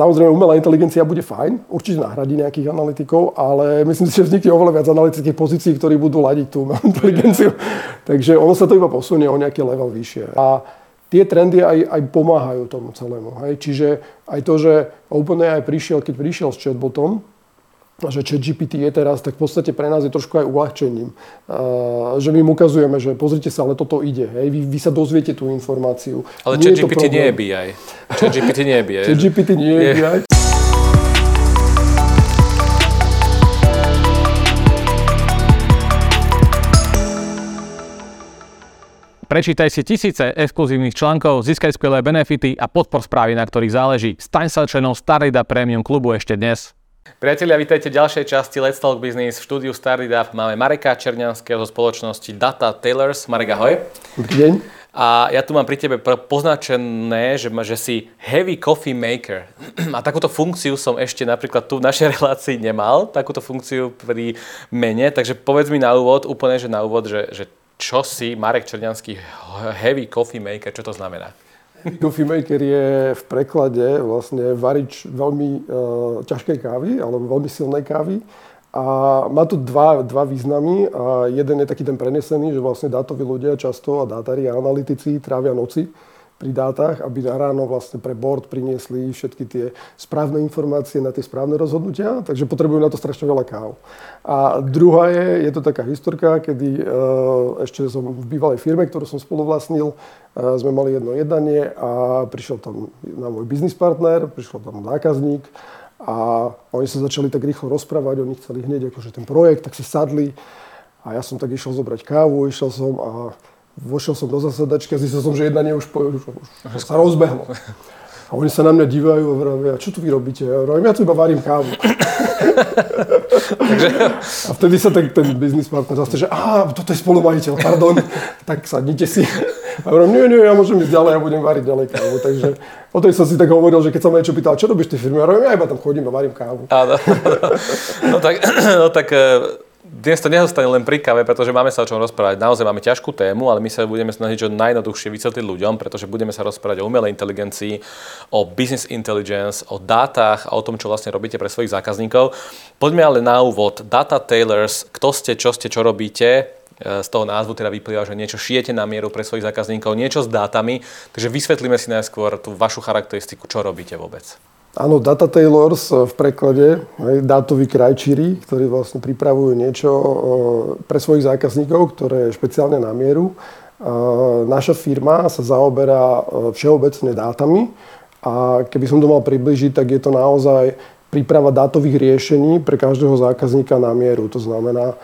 Samozrejme, umelá inteligencia bude fajn, určite nahradí nejakých analytikov, ale myslím si, že vznikne oveľa viac analytických pozícií, ktorí budú ladiť tú umelú inteligenciu. Takže ono sa to iba posunie o nejaký level vyššie. A tie trendy aj, aj pomáhajú tomu celému. Hej. Čiže aj to, že OpenAI prišiel, keď prišiel s chatbotom, že ChatGPT je teraz, tak v podstate pre nás je trošku aj uľahčením. Že my im ukazujeme, že pozrite sa, ale toto ide. Hej. Vy, vy sa dozviete tú informáciu. Ale ChatGPT nie je BI. ChatGPT nie je BI. ChatGPT nie je BI. Prečítaj si tisíce exkluzívnych článkov, získaj skvelé benefity a podpor správy, na ktorých záleží. Staň sa členom Starida Premium klubu ešte dnes. Priatelia, vítajte v ďalšej časti Let's Talk Business. V štúdiu Starida máme Mareka Černianského zo spoločnosti Data Tailors. Marek, ahoj. Dobrý deň. A ja tu mám pri tebe poznačené, že, že si heavy coffee maker. A takúto funkciu som ešte napríklad tu v našej relácii nemal, takúto funkciu pri mene. Takže povedz mi na úvod, úplne že na úvod, že, že čo si Marek Černianský heavy coffee maker, čo to znamená? Coffee maker je v preklade vlastne varič veľmi uh, ťažkej kávy alebo veľmi silnej kávy. A má tu dva, dva významy. A jeden je taký ten prenesený, že vlastne dátoví ľudia často a dátári a analytici trávia noci pri dátach, aby ráno vlastne pre board priniesli všetky tie správne informácie na tie správne rozhodnutia, takže potrebujú na to strašne veľa káv. A druhá je, je to taká historka, kedy uh, ešte som v bývalej firme, ktorú som spoluvlastnil, uh, sme mali jedno jednanie a prišiel tam na môj biznis partner, prišiel tam zákazník a oni sa začali tak rýchlo rozprávať, oni chceli hneď akože ten projekt, tak si sadli a ja som tak išiel zobrať kávu, išiel som a vošiel som do zasadačky a zistil som, že jednanie už, už, už sa rozbehlo. A oni sa na mňa dívajú a vravia, čo tu vy robíte? Ja hovorím, ja tu iba varím kávu. a vtedy sa tak ten biznis partner zase, že aha, toto je spolumajiteľ, pardon, tak sadnite si. A hovorím, nie, nie, ja môžem ísť ďalej, ja budem variť ďalej kávu. Takže o tej som si tak hovoril, že keď sa ma niečo pýtal, čo robíš v tej firme? Ja hovorím, ja iba tam chodím a varím kávu. Áno. No tak, no tak eh, dnes to nezostane len pri kave, pretože máme sa o čom rozprávať. Naozaj máme ťažkú tému, ale my sa budeme snažiť čo najjednoduchšie vysvetliť ľuďom, pretože budeme sa rozprávať o umelej inteligencii, o business intelligence, o dátach a o tom, čo vlastne robíte pre svojich zákazníkov. Poďme ale na úvod. Data Tailors, kto ste, čo ste, čo robíte, e, z toho názvu teda vyplýva, že niečo šijete na mieru pre svojich zákazníkov, niečo s dátami. Takže vysvetlíme si najskôr tú vašu charakteristiku, čo robíte vôbec. Áno, data tailors v preklade, aj dátoví krajčíri, ktorí vlastne pripravujú niečo e, pre svojich zákazníkov, ktoré je špeciálne na mieru. Naša firma sa zaoberá e, všeobecne dátami a keby som to mal približiť, tak je to naozaj príprava dátových riešení pre každého zákazníka na mieru. To znamená,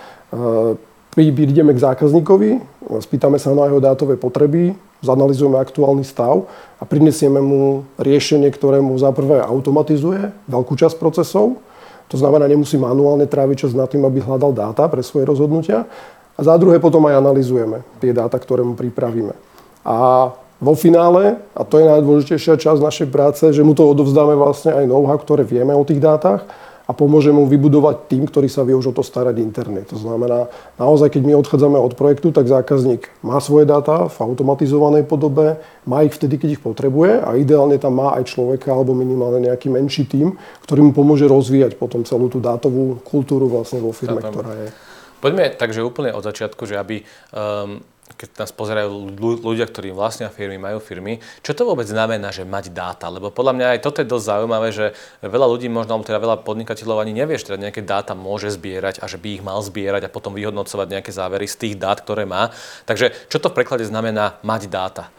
prídeme k zákazníkovi, spýtame sa na jeho dátové potreby, zanalizujeme aktuálny stav a prinesieme mu riešenie, ktoré mu za prvé automatizuje veľkú časť procesov, to znamená, nemusí manuálne tráviť čas nad tým, aby hľadal dáta pre svoje rozhodnutia. A za druhé potom aj analizujeme tie dáta, ktoré mu pripravíme. A vo finále, a to je najdôležitejšia časť našej práce, že mu to odovzdáme vlastne aj know-how, ktoré vieme o tých dátach a pomôže mu vybudovať tým, ktorý sa vie už o to starať internet. To znamená, naozaj, keď my odchádzame od projektu, tak zákazník má svoje dáta v automatizovanej podobe, má ich vtedy, keď ich potrebuje a ideálne tam má aj človeka alebo minimálne nejaký menší tým, ktorý mu pomôže rozvíjať potom celú tú dátovú kultúru vlastne vo firme, ktorá je. Poďme takže úplne od začiatku, že aby um, keď nás pozerajú ľudia, ktorí vlastnia firmy, majú firmy, čo to vôbec znamená, že mať dáta? Lebo podľa mňa aj toto je dosť zaujímavé, že veľa ľudí, možno teda veľa podnikateľov ani nevie, že teda nejaké dáta môže zbierať a že by ich mal zbierať a potom vyhodnocovať nejaké závery z tých dát, ktoré má. Takže čo to v preklade znamená mať dáta?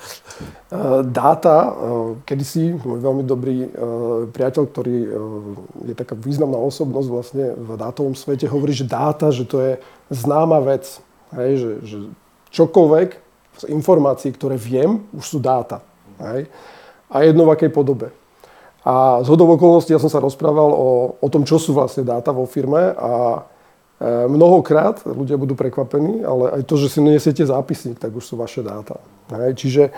E, dáta, e, kedysi môj veľmi dobrý e, priateľ, ktorý je taká významná osobnosť vlastne v dátovom svete, hovorí, že dáta, že to je známa vec. Hej, že, že čokoľvek z informácií, ktoré viem, už sú dáta. Hej? A jedno v akej podobe. A z hodov okolností ja som sa rozprával o, o tom, čo sú vlastne dáta vo firme a e, mnohokrát ľudia budú prekvapení, ale aj to, že si nesiete zápisník, tak už sú vaše dáta. Hej? Čiže e,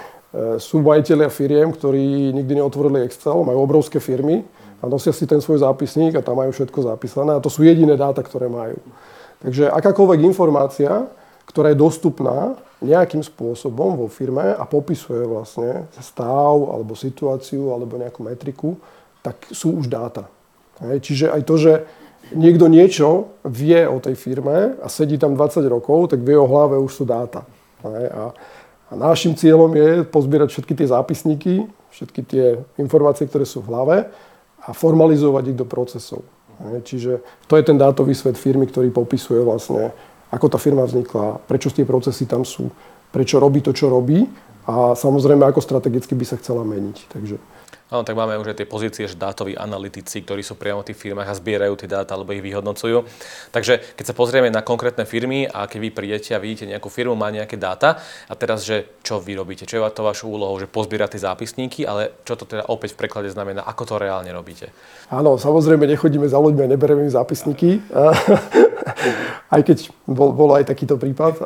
sú majiteľia firiem, ktorí nikdy neotvorili Excel, majú obrovské firmy a nosia si ten svoj zápisník a tam majú všetko zapísané a to sú jediné dáta, ktoré majú. Takže akákoľvek informácia, ktorá je dostupná nejakým spôsobom vo firme a popisuje vlastne stav alebo situáciu alebo nejakú metriku, tak sú už dáta. Čiže aj to, že niekto niečo vie o tej firme a sedí tam 20 rokov, tak v jeho hlave už sú dáta. Hej. A, našim cieľom je pozbierať všetky tie zápisníky, všetky tie informácie, ktoré sú v hlave a formalizovať ich do procesov. Čiže to je ten dátový svet firmy, ktorý popisuje vlastne, ako tá firma vznikla, prečo tie procesy tam sú, prečo robí to, čo robí a samozrejme, ako strategicky by sa chcela meniť. Takže Áno, tak máme už aj tie pozície, že dátoví analytici, ktorí sú priamo v tých firmách a zbierajú tie dáta alebo ich vyhodnocujú. Takže keď sa pozrieme na konkrétne firmy a keď vy prídete a vidíte nejakú firmu, má nejaké dáta a teraz, že čo vy robíte, čo je to vašou úlohou, že pozbierate tie zápisníky, ale čo to teda opäť v preklade znamená, ako to reálne robíte? Áno, samozrejme nechodíme za ľuďmi a nebereme im zápisníky. aj keď bol, bol aj takýto prípad,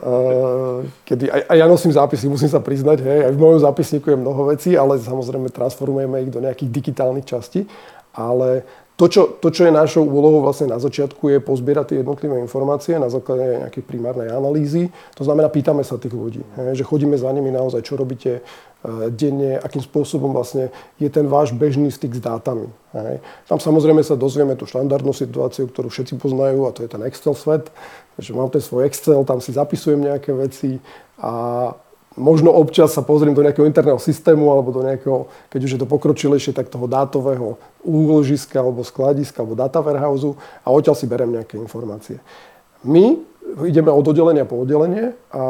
kedy aj, aj ja nosím zápisy, musím sa priznať, hej, aj v mojom zápisníku je mnoho vecí, ale samozrejme transformujeme ich do nejakých digitálnych častí. Ale to čo, to, čo je našou úlohou vlastne na začiatku, je pozbierať tie jednotlivé informácie na základe nejakej primárnej analýzy. To znamená, pýtame sa tých ľudí, že chodíme za nimi naozaj, čo robíte e, denne, akým spôsobom vlastne je ten váš bežný styk s dátami. Tam samozrejme sa dozvieme tú štandardnú situáciu, ktorú všetci poznajú, a to je ten Excel svet. Takže mám ten svoj Excel, tam si zapisujem nejaké veci a možno občas sa pozriem do nejakého interného systému alebo do nejakého, keď už je to pokročilejšie, tak toho dátového úložiska alebo skladiska alebo data warehouse a odtiaľ si berem nejaké informácie. My ideme od oddelenia po oddelenie a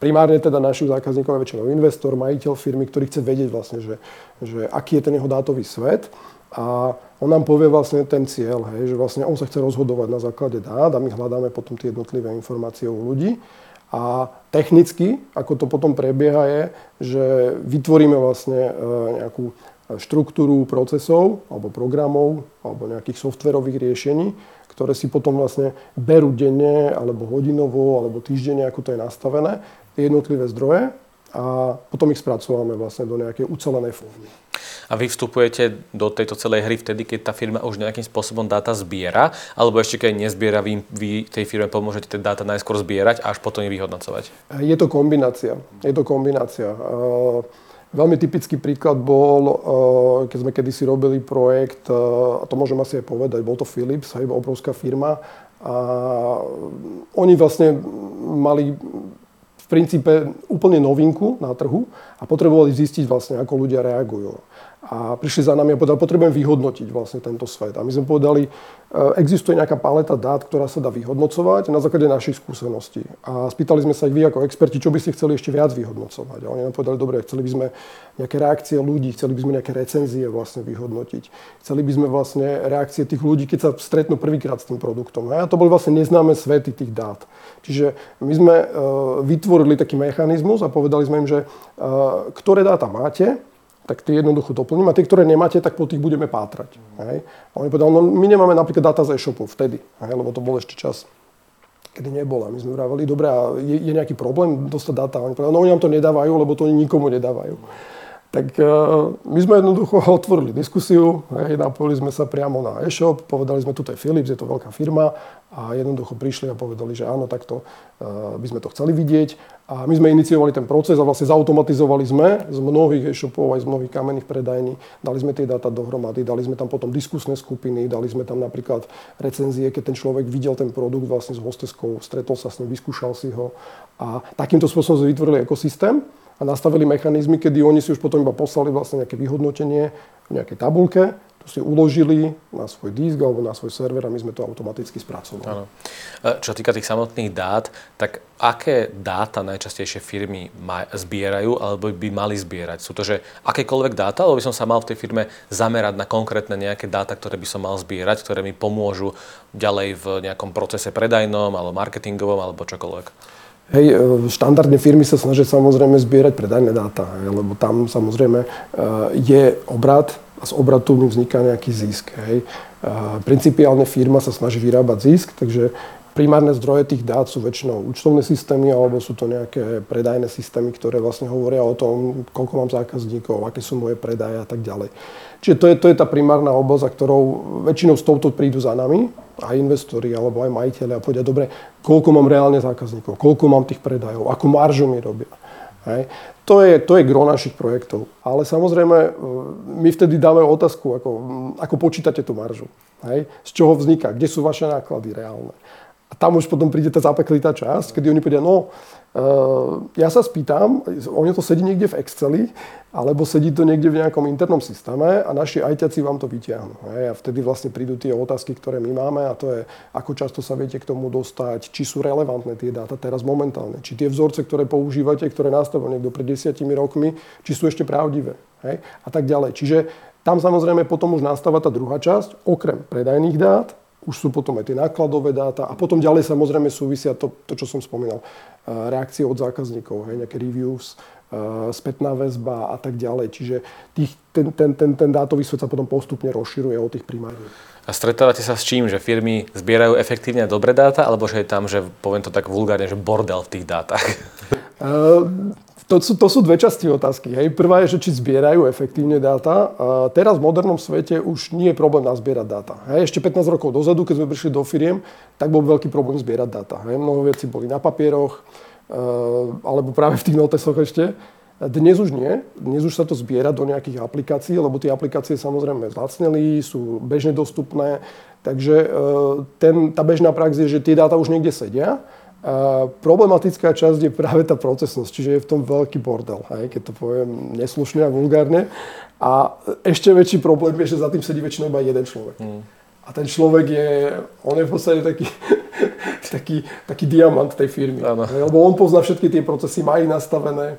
primárne teda našich zákazníkov je väčšinou investor, majiteľ firmy, ktorý chce vedieť vlastne, že, že aký je ten jeho dátový svet a on nám povie vlastne ten cieľ, hej, že vlastne on sa chce rozhodovať na základe dát a my hľadáme potom tie jednotlivé informácie u ľudí. A technicky, ako to potom prebieha, je, že vytvoríme vlastne e, nejakú štruktúru procesov alebo programov alebo nejakých softverových riešení, ktoré si potom vlastne berú denne alebo hodinovo alebo týždenne, ako to je nastavené, tie jednotlivé zdroje a potom ich spracovávame vlastne do nejakej ucelenej formy a vy vstupujete do tejto celej hry vtedy, keď tá firma už nejakým spôsobom dáta zbiera, alebo ešte keď nezbiera, vy, vy tej firme pomôžete tie dáta najskôr zbierať a až potom ich vyhodnocovať? Je to kombinácia. Je to kombinácia. Veľmi typický príklad bol, keď sme kedysi robili projekt, a to môžem asi aj povedať, bol to Philips, aj obrovská firma. A oni vlastne mali v princípe úplne novinku na trhu a potrebovali zistiť vlastne, ako ľudia reagujú a prišli za nami a povedali, potrebujem vyhodnotiť vlastne tento svet. A my sme povedali, e, existuje nejaká paleta dát, ktorá sa dá vyhodnocovať na základe našich skúseností. A spýtali sme sa ich vy ako experti, čo by ste chceli ešte viac vyhodnocovať. A oni nám povedali, dobre, chceli by sme nejaké reakcie ľudí, chceli by sme nejaké recenzie vlastne vyhodnotiť. Chceli by sme vlastne reakcie tých ľudí, keď sa stretnú prvýkrát s tým produktom. A to boli vlastne neznáme svety tých dát. Čiže my sme e, vytvorili taký mechanizmus a povedali sme im, že e, ktoré dáta máte, tak tie jednoducho doplním. A tie, ktoré nemáte, tak po tých budeme pátrať. Hej. A oni povedali, no my nemáme napríklad data z e-shopu vtedy, hej, lebo to bol ešte čas, kedy nebola. My sme vraveli, dobre, a je, je nejaký problém dostať data? A oni povedali, no oni nám to nedávajú, lebo to oni nikomu nedávajú. Tak uh, my sme jednoducho otvorili diskusiu, hej, napojili sme sa priamo na e-shop, povedali sme, tu je Philips, je to veľká firma a jednoducho prišli a povedali, že áno, takto uh, by sme to chceli vidieť. A my sme iniciovali ten proces a vlastne zautomatizovali sme z mnohých e-shopov aj z mnohých kamenných predajní. Dali sme tie dáta dohromady, dali sme tam potom diskusné skupiny, dali sme tam napríklad recenzie, keď ten človek videl ten produkt vlastne s hosteskou, stretol sa s ním, vyskúšal si ho. A takýmto spôsobom sme vytvorili ekosystém a nastavili mechanizmy, kedy oni si už potom iba poslali vlastne nejaké vyhodnotenie v nejakej tabulke, to si uložili na svoj disk alebo na svoj server a my sme to automaticky spracovali. Ano. E, čo týka tých samotných dát, tak aké dáta najčastejšie firmy zbierajú alebo by mali zbierať? Sú to, že akékoľvek dáta, alebo by som sa mal v tej firme zamerať na konkrétne nejaké dáta, ktoré by som mal zbierať, ktoré mi pomôžu ďalej v nejakom procese predajnom alebo marketingovom alebo čokoľvek? Hej, e, štandardne firmy sa snažia samozrejme zbierať predajné dáta, hej, lebo tam samozrejme e, je obrad a z obratu vzniká nejaký zisk. Hej. E, principiálne firma sa snaží vyrábať zisk, takže primárne zdroje tých dát sú väčšinou účtovné systémy alebo sú to nejaké predajné systémy, ktoré vlastne hovoria o tom, koľko mám zákazníkov, aké sú moje predaje a tak ďalej. Čiže to je, to je tá primárna oblasť, za ktorou väčšinou s touto prídu za nami, aj investori alebo aj majiteľi a povedia, dobre, koľko mám reálne zákazníkov, koľko mám tých predajov, akú maržu mi robia. Hej. To, je, to je gro našich projektov. Ale samozrejme, e, my vtedy dáme otázku, ako, ako počítate tú maržu. Hej. Z čoho vzniká, kde sú vaše náklady reálne. A tam už potom príde tá zapeklitá časť, kedy oni povedia, no, uh, ja sa spýtam, oni to sedí niekde v Exceli, alebo sedí to niekde v nejakom internom systéme a naši ajťaci vám to vyťahnú. A vtedy vlastne prídu tie otázky, ktoré my máme a to je, ako často sa viete k tomu dostať, či sú relevantné tie dáta teraz momentálne, či tie vzorce, ktoré používate, ktoré nastavil niekto pred desiatimi rokmi, či sú ešte pravdivé. A tak ďalej. Čiže tam samozrejme potom už nastáva tá druhá časť, okrem predajných dát, už sú potom aj tie nákladové dáta a potom ďalej samozrejme súvisia to, to čo som spomínal, reakcie od zákazníkov, hej, nejaké reviews, spätná väzba a tak ďalej. Čiže tých, ten, ten, ten, ten dátový svet sa potom postupne rozširuje od tých primárnych. A stretávate sa s čím? Že firmy zbierajú efektívne dobré dáta, alebo že je tam, že poviem to tak vulgárne, že bordel v tých dátach? Uh, to sú, to sú dve časti otázky. Hej. Prvá je, že či zbierajú efektívne dáta. A teraz v modernom svete už nie je problém nazbierať dáta. Hej. Ešte 15 rokov dozadu, keď sme prišli do firiem, tak bol veľký problém zbierať dáta. Hej. Mnoho vecí boli na papieroch, e, alebo práve v tých notesoch ešte. Dnes už nie. Dnes už sa to zbiera do nejakých aplikácií, lebo tie aplikácie samozrejme zlacneli, sú bežne dostupné. Takže e, ten, tá bežná prax je, že tie dáta už niekde sedia a problematická časť je práve tá procesnosť, čiže je v tom veľký bordel, hej, keď to poviem neslušne a vulgárne. A ešte väčší problém je, že za tým sedí väčšinou iba jeden človek. Mm. A ten človek je, on je v podstate taký, taký, taký diamant tej firmy. Ano. Lebo on pozná všetky tie procesy, má ich nastavené.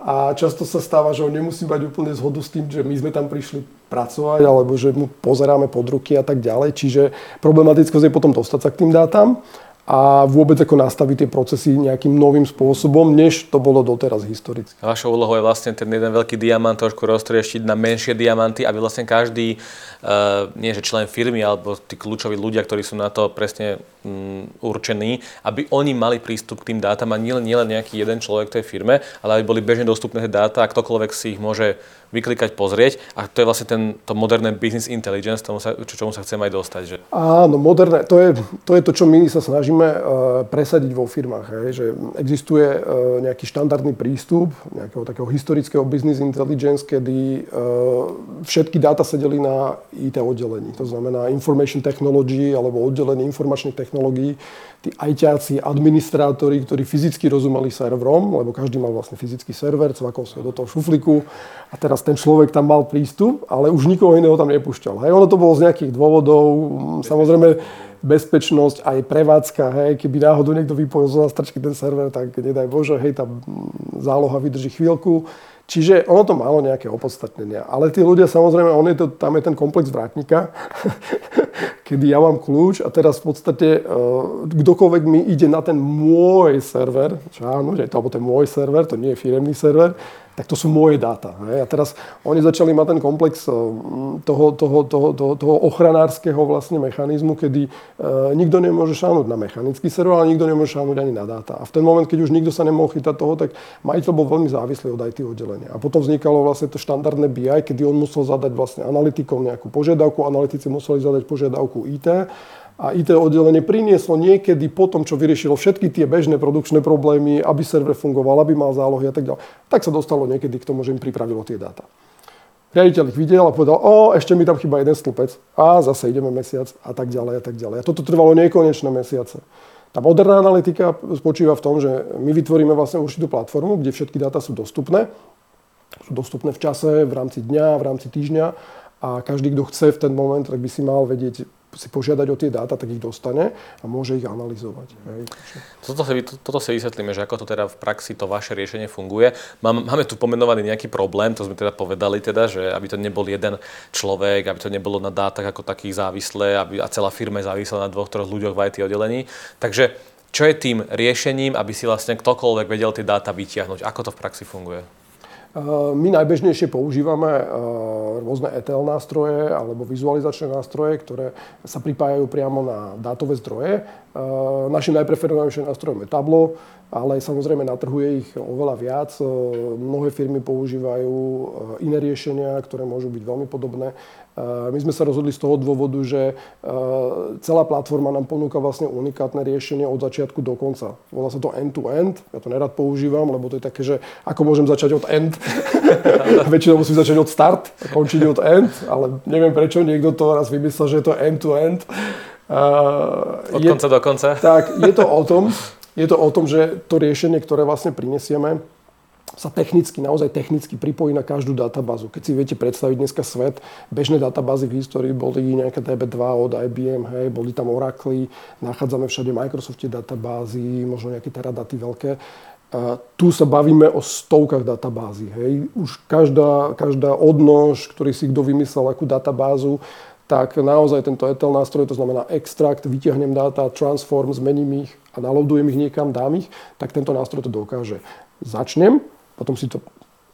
A často sa stáva, že on nemusí mať úplne zhodu s tým, že my sme tam prišli pracovať, alebo že mu pozeráme pod ruky a tak ďalej. Čiže problematickosť je potom dostať sa k tým dátam a vôbec ako nastaviť tie procesy nejakým novým spôsobom, než to bolo doteraz historicky. Vašou úlohou je vlastne ten jeden veľký diamant trošku roztrieštiť na menšie diamanty, aby vlastne každý, uh, nie že člen firmy, alebo tí kľúčoví ľudia, ktorí sú na to presne um, určení, aby oni mali prístup k tým dátam a nielen, nielen nejaký jeden človek v tej firme, ale aby boli bežne dostupné tie dáta a ktokoľvek si ich môže vyklikať, pozrieť. A to je vlastne ten, to moderné business intelligence, tomu sa, čo, čomu sa chcem aj dostať. Že? Áno, moderné, to je, to je to, čo my sa snažíme uh, presadiť vo firmách. Hej, že existuje uh, nejaký štandardný prístup, nejakého takého historického business intelligence, kedy uh, všetky dáta sedeli na IT oddelení. To znamená information technology alebo oddelenie informačných technológií tí ajťáci, administrátori, ktorí fyzicky rozumeli serverom, lebo každý mal vlastne fyzický server, cvakol sa do toho šufliku a teraz ten človek tam mal prístup, ale už nikoho iného tam nepúšťal. Hej, ono to bolo z nejakých dôvodov, samozrejme bezpečnosť, aj prevádzka, hej, keby náhodou niekto vypojil zo zastračky ten server, tak nedaj Bože, hej, tá záloha vydrží chvíľku. Čiže ono to malo nejaké opodstatnenia. Ale tí ľudia, samozrejme, on je to, tam je ten komplex vrátnika, kedy ja mám kľúč a teraz v podstate uh, kdokoľvek mi ide na ten môj server, čo áno, že to, alebo ten môj server, to nie je firemný server, tak to sú moje dáta. A teraz oni začali mať ten komplex eh, toho, toho, toho, toho, toho ochranárskeho vlastne mechanizmu, kedy uh, nikto nemôže šánuť na mechanický server, ale nikto nemôže šánuť ani na dáta. A v ten moment, keď už nikto sa nemohol chytať toho, tak majiteľ bol veľmi závislý od IT oddelenia. A potom vznikalo vlastne to štandardné BI, kedy on musel zadať vlastne analytikom nejakú požiadavku, analytici museli zadať požiadavku IT a IT oddelenie prinieslo niekedy po tom, čo vyriešilo všetky tie bežné produkčné problémy, aby server fungoval, aby mal zálohy a tak ďalej, tak sa dostalo niekedy k tomu, že im pripravilo tie dáta. Riaditeľ ich videl a povedal, o, ešte mi tam chýba jeden stĺpec a zase ideme mesiac a tak ďalej a tak ďalej. A toto trvalo nekonečné mesiace. Tá moderná analytika spočíva v tom, že my vytvoríme vlastne určitú platformu, kde všetky dáta sú dostupné. Sú dostupné v čase, v rámci dňa, v rámci týždňa a každý, kto chce v ten moment, tak by si mal vedieť si požiadať o tie dáta, tak ich dostane a môže ich analyzovať. Toto, si, to, toto si vysvetlíme, že ako to teda v praxi to vaše riešenie funguje. Mám, máme tu pomenovaný nejaký problém, to sme teda povedali, teda, že aby to nebol jeden človek, aby to nebolo na dátach ako takých závislé, aby a celá firma je závislá na dvoch, troch ľuďoch v IT oddelení. Takže čo je tým riešením, aby si vlastne ktokoľvek vedel tie dáta vytiahnuť? Ako to v praxi funguje? My najbežnejšie používame eh, rôzne ETL nástroje alebo vizualizačné nástroje, ktoré sa pripájajú priamo na dátové zdroje. Eh, našim najpreferovanejším nástrojom je Tableau, ale samozrejme na trhu je ich oveľa viac. Mnohé firmy používajú iné riešenia, ktoré môžu byť veľmi podobné. My sme sa rozhodli z toho dôvodu, že celá platforma nám ponúka vlastne unikátne riešenie od začiatku do konca. Volá sa to end-to-end, ja to nerad používam, lebo to je také, že ako môžem začať od end. Väčšinou musím začať od start a končiť od end, ale neviem prečo niekto to raz vymyslel, že je to end-to-end. Od konca do konca? Tak, je to o tom, je to o tom, že to riešenie, ktoré vlastne prinesieme, sa technicky, naozaj technicky pripojí na každú databázu. Keď si viete predstaviť dneska svet, bežné databázy v histórii boli nejaké DB2 od IBM, hej, boli tam Oracle, nachádzame všade Microsofte databázy, možno nejaké Teradaty veľké. A tu sa bavíme o stovkách databází. Hej. Už každá, každá odnož, ktorý si kto vymyslel akú databázu, tak naozaj tento ETL nástroj, to znamená extrakt, vyťahnem dáta, transform, zmením ich a nalodujem ich niekam, dám ich, tak tento nástroj to dokáže. Začnem, potom si to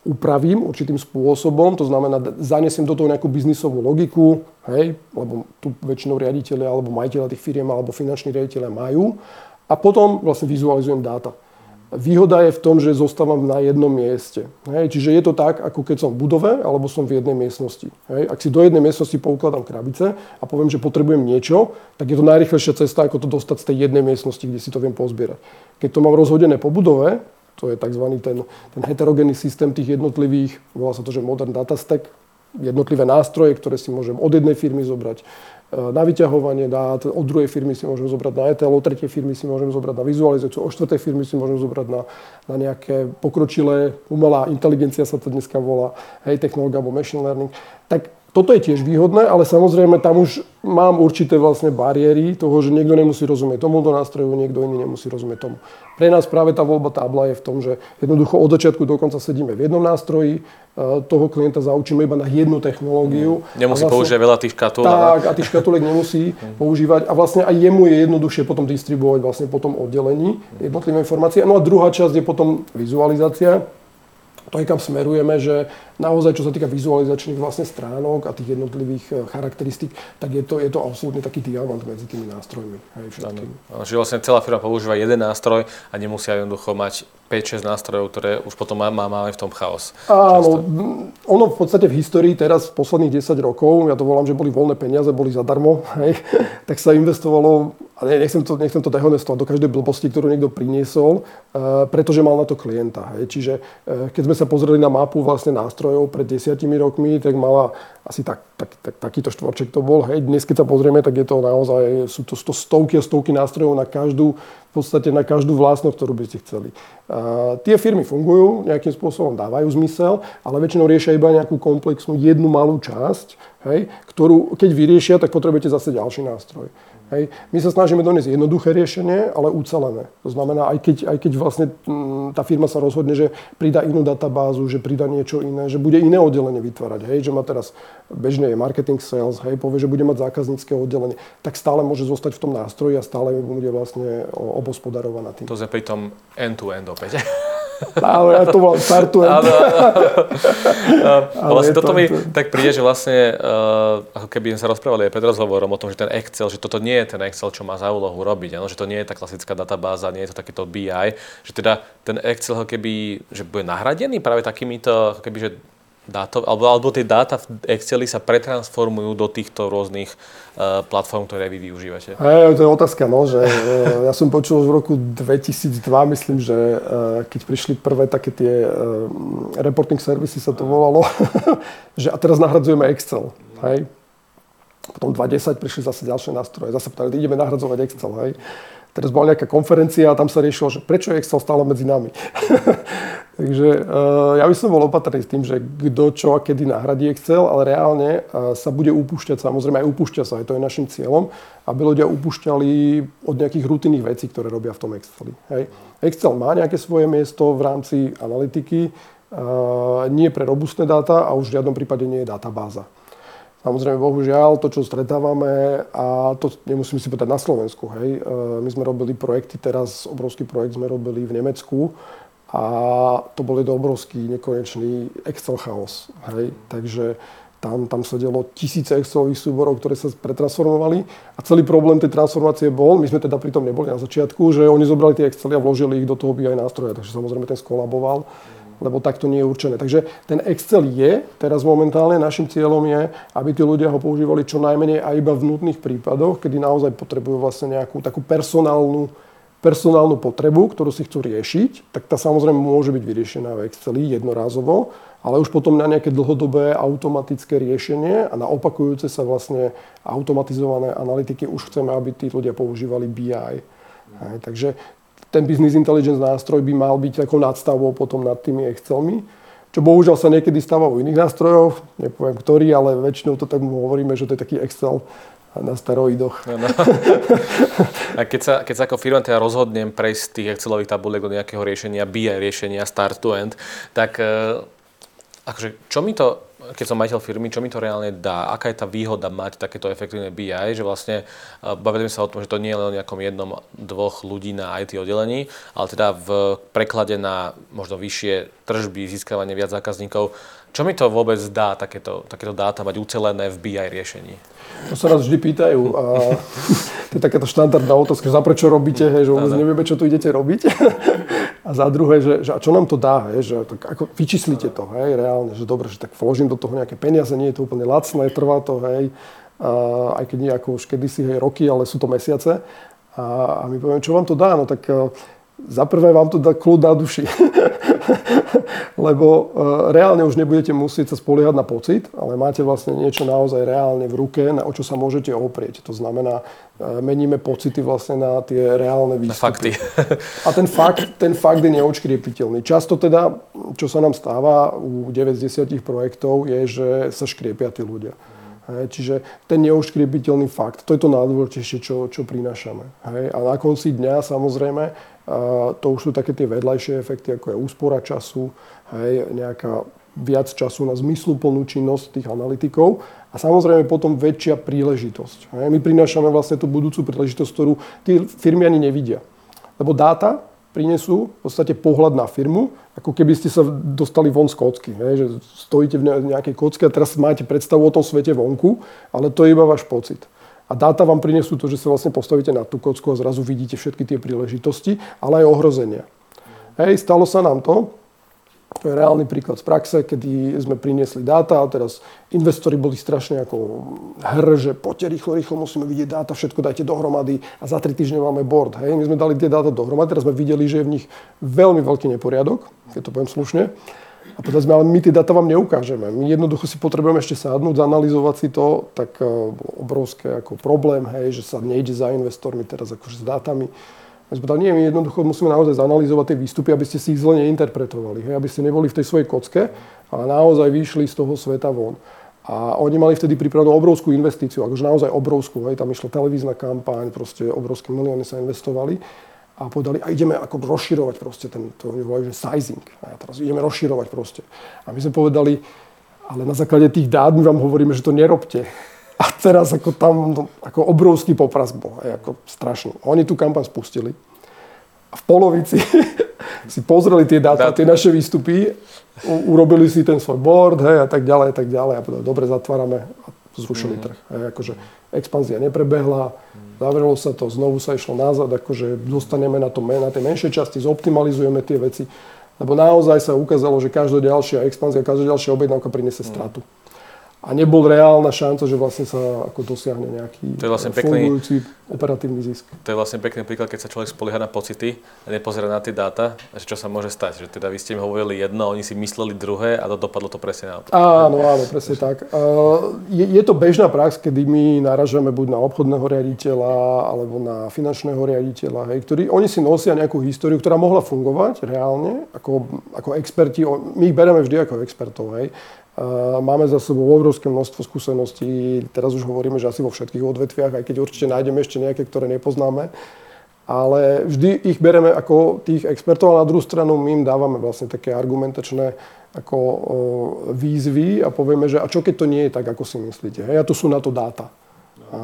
upravím určitým spôsobom, to znamená, zanesiem do toho nejakú biznisovú logiku, hej, lebo tu väčšinou riaditeľe alebo majiteľe tých firiem alebo finanční riaditeľe majú a potom vlastne vizualizujem dáta. Výhoda je v tom, že zostávam na jednom mieste. Hej, čiže je to tak, ako keď som v budove alebo som v jednej miestnosti. Hej, ak si do jednej miestnosti poukladám krabice a poviem, že potrebujem niečo, tak je to najrychlejšia cesta, ako to dostať z tej jednej miestnosti, kde si to viem pozbierať. Keď to mám rozhodené po budove, to je tzv. ten, ten heterogénny systém tých jednotlivých, volá sa to, že modern data stack, jednotlivé nástroje, ktoré si môžem od jednej firmy zobrať e, na vyťahovanie dát, od druhej firmy si môžem zobrať na ETL, od tretej firmy si môžem zobrať na vizualizáciu, od štvrtej firmy si môžem zobrať na, na nejaké pokročilé, umelá inteligencia sa to dneska volá, hej, technológia alebo machine learning. Tak toto je tiež výhodné, ale samozrejme tam už mám určité vlastne bariéry toho, že niekto nemusí rozumieť tomuto nástroju, niekto iný nemusí rozumieť tomu. Pre nás práve tá voľba tábla je v tom, že jednoducho od začiatku do konca sedíme v jednom nástroji, e, toho klienta zaučíme iba na jednu technológiu. Mm. Nemusí vlastne, používať veľa tých škatúl. Tak, a tých škatulek nemusí mm. používať a vlastne aj jemu je jednoduchšie potom distribuovať vlastne po tom oddelení jednotlivé informácie. No a druhá časť je potom vizualizácia, to je kam smerujeme, že naozaj, čo sa týka vizualizačných vlastne stránok a tých jednotlivých eh, charakteristík, tak je to, je to absolútne taký diamant medzi tými nástrojmi. Hej, Že vlastne celá firma používa jeden nástroj a nemusia jednoducho mať 5-6 nástrojov, ktoré už potom má, máme v tom chaos. Áno, ono v podstate v histórii teraz posledných 10 rokov, ja to volám, že boli voľné peniaze, boli zadarmo, hej, tak sa investovalo, ale nechcem to, nechcem to dehonestovať do každej blbosti, ktorú niekto priniesol, uh, pretože mal na to klienta. Hej. Čiže uh, keď sme sa pozreli na mapu vlastne nástrojov pred desiatimi rokmi, tak mala asi tak, tak, tak, takýto štvorček to bol. Hej. Dnes, keď sa pozrieme, tak je to naozaj, sú to, to stovky a stovky nástrojov na každú, v podstate na každú vlastnosť, ktorú by ste chceli. A tie firmy fungujú, nejakým spôsobom dávajú zmysel, ale väčšinou riešia iba nejakú komplexnú jednu malú časť, hej, ktorú keď vyriešia, tak potrebujete zase ďalší nástroj. Hej. My sa snažíme doniesť jednoduché riešenie, ale ucelené. To znamená, aj keď, aj keď vlastne mm, tá firma sa rozhodne, že pridá inú databázu, že pridá niečo iné, že bude iné oddelenie vytvárať, hej, že má teraz bežne je marketing sales, hej, povie, že bude mať zákaznícke oddelenie, tak stále môže zostať v tom nástroji a stále bude vlastne obospodarovaná tým. To je pri tom end-to-end opäť. Áno, ja to volám startujem. Áno, áno. vlastne toto mi tak príde, že vlastne, uh, ako keby sme sa rozprávali aj pred rozhovorom o tom, že ten Excel, že toto nie je ten Excel, čo má za úlohu robiť, ano? že to nie je tá klasická databáza, nie je to takýto BI, že teda ten Excel keby, že bude nahradený práve takýmito, keby, že dáto, alebo, alebo tie dáta v Exceli sa pretransformujú do týchto rôznych uh, platform, ktoré vy využívate? Hey, to je otázka, no, že uh, ja som počul v roku 2002, myslím, že uh, keď prišli prvé také tie uh, reporting servisy sa to volalo, že a teraz nahradzujeme Excel, hej. Potom 2010 prišli zase ďalšie nástroje, zase povedali, ideme nahradzovať Excel, hej. Teraz bola nejaká konferencia a tam sa riešilo, že prečo je Excel stále medzi nami. Takže uh, ja by som bol opatrný s tým, že kto čo a kedy nahradí Excel, ale reálne uh, sa bude upúšťať, samozrejme aj upúšťa sa, aj to je našim cieľom, aby ľudia upúšťali od nejakých rutinných vecí, ktoré robia v tom Exceli. Hej. Excel má nejaké svoje miesto v rámci analytiky, uh, nie pre robustné dáta a už v žiadnom prípade nie je databáza. Samozrejme, bohužiaľ, to, čo stretávame, a to nemusím si povedať na Slovensku, hej, my sme robili projekty teraz, obrovský projekt sme robili v Nemecku, a to bol jeden obrovský, nekonečný Excel chaos. Hej? Takže tam, tam sedelo tisíce Excelových súborov, ktoré sa pretransformovali a celý problém tej transformácie bol, my sme teda pri tom neboli na začiatku, že oni zobrali tie Excely a vložili ich do toho BI nástroja, takže samozrejme ten skolaboval. lebo takto nie je určené. Takže ten Excel je, teraz momentálne našim cieľom je, aby tí ľudia ho používali čo najmenej a iba v nutných prípadoch, kedy naozaj potrebujú vlastne nejakú takú personálnu, personálnu potrebu, ktorú si chcú riešiť, tak tá samozrejme môže byť vyriešená v Exceli jednorázovo, ale už potom na nejaké dlhodobé automatické riešenie a na opakujúce sa vlastne automatizované analytiky už chceme, aby tí ľudia používali BI. Aj, takže ten business intelligence nástroj by mal byť takou nadstavou potom nad tými Excelmi, čo bohužiaľ sa niekedy stáva u iných nástrojov, nepoviem ktorý, ale väčšinou to tak hovoríme, že to je taký Excel na steroidoch. No, no. A keď sa, keď sa ako firma teda rozhodnem prejsť z tých Excelových tabuliek do nejakého riešenia, BI riešenia, start to end, tak eh, akože, čo mi to, keď som majiteľ firmy, čo mi to reálne dá? Aká je tá výhoda mať takéto efektívne BI, že vlastne bavili sa o tom, že to nie je len o nejakom jednom, dvoch ľudí na IT oddelení, ale teda v preklade na možno vyššie tržby, získavanie viac zákazníkov. Čo mi to vôbec dá, takéto, takéto dáta mať ucelené v BI riešení? To sa nás vždy pýtajú. A to je takáto štandardná otázka, že za prečo robíte, hej, že vôbec nevieme, čo tu idete robiť. A za druhé, že, že a čo nám to dá, hej, že tak ako vyčíslite to, hej, reálne, že dobre, že tak vložím do toho nejaké peniaze, nie je to úplne lacné, trvá to, hej, a, aj keď nie ako už kedysi, hej, roky, ale sú to mesiace. A, a my povieme, čo vám to dá, no tak za prvé vám to dá kľud na duši. Lebo uh, reálne už nebudete musieť sa spoliehať na pocit, ale máte vlastne niečo naozaj reálne v ruke, na o čo sa môžete oprieť. To znamená, uh, meníme pocity vlastne na tie reálne výstupy. Na fakty. A ten fakt, ten fakt je neočkriepiteľný. Často teda, čo sa nám stáva u 9 z 10 projektov, je, že sa škriepia tí ľudia. Hej, čiže ten neoškriepiteľný fakt, to je to najdôležitejšie, čo, čo prinášame. Hej, a na konci dňa samozrejme to už sú také tie vedľajšie efekty, ako je úspora času, hej, nejaká viac času na zmysluplnú činnosť tých analytikov a samozrejme potom väčšia príležitosť. Hej. My prinášame vlastne tú budúcu príležitosť, ktorú tí firmy ani nevidia. Lebo dáta prinesú v podstate pohľad na firmu, ako keby ste sa dostali von z kocky. Hej, že stojíte v nejakej kocke a teraz máte predstavu o tom svete vonku, ale to je iba váš pocit. A dáta vám prinesú to, že sa vlastne postavíte na tú kocku a zrazu vidíte všetky tie príležitosti, ale aj ohrozenia. Hej, stalo sa nám to, reálny príklad z praxe, kedy sme priniesli dáta a teraz investori boli strašne ako hr, že poďte rýchlo, rýchlo, musíme vidieť dáta, všetko dajte dohromady a za tri týždne máme board. Hej. My sme dali tie dáta dohromady, teraz sme videli, že je v nich veľmi veľký neporiadok, keď to poviem slušne. A povedali sme, ale my tie data vám neukážeme. My jednoducho si potrebujeme ešte sadnúť, zanalizovať si to, tak uh, obrovské ako problém, hej, že sa nejde za investormi teraz akože s dátami. Povedali, nie, my jednoducho musíme naozaj zanalizovať tie výstupy, aby ste si ich zle neinterpretovali, hej, aby ste neboli v tej svojej kocke, ale naozaj vyšli z toho sveta von. A oni mali vtedy pripravenú obrovskú investíciu, akože naozaj obrovskú, hej, tam išla televízna kampaň, proste obrovské milióny sa investovali a povedali, a ideme ako rozširovať proste ten, to volajú, že sizing. A teraz ideme rozširovať proste. A my sme povedali, ale na základe tých dát my vám hovoríme, že to nerobte. A teraz ako tam ako obrovský popras bol, aj ako strašný. Oni tú kampaň spustili a v polovici si pozreli tie dáta, tie naše výstupy, urobili si ten svoj board hej, a tak ďalej, a tak ďalej a povedali, dobre, zatvárame a zrušili mm. trh. Hej, akože expanzia neprebehla, Zavrelo sa to, znovu sa išlo nazad, akože zostaneme na, tom, na tej menšej časti, zoptimalizujeme tie veci. Lebo naozaj sa ukázalo, že každá ďalšia expanzia, každá ďalšia objednávka priniesie stratu. Mm a nebol reálna šanca, že vlastne sa ako dosiahne nejaký to je vlastne pekný, fungujúci operatívny zisk. To je vlastne pekný príklad, keď sa človek spolieha na pocity a nepozerá na tie dáta, že čo sa môže stať. Že teda vy ste im hovorili jedno, oni si mysleli druhé a to dopadlo to presne na to. Áno, áno, presne tak. Je, je to bežná prax, kedy my naražame buď na obchodného riaditeľa alebo na finančného riaditeľa, hej, ktorí, oni si nosia nejakú históriu, ktorá mohla fungovať reálne ako, ako experti. My ich bereme vždy ako expertov. Hej. Máme za sebou obrovské množstvo skúseností, teraz už hovoríme, že asi vo všetkých odvetviach, aj keď určite nájdeme ešte nejaké, ktoré nepoznáme. Ale vždy ich bereme ako tých expertov a na druhú stranu my im dávame vlastne také argumentačné ako výzvy a povieme, že a čo keď to nie je tak, ako si myslíte. Hej, a to sú na to dáta. A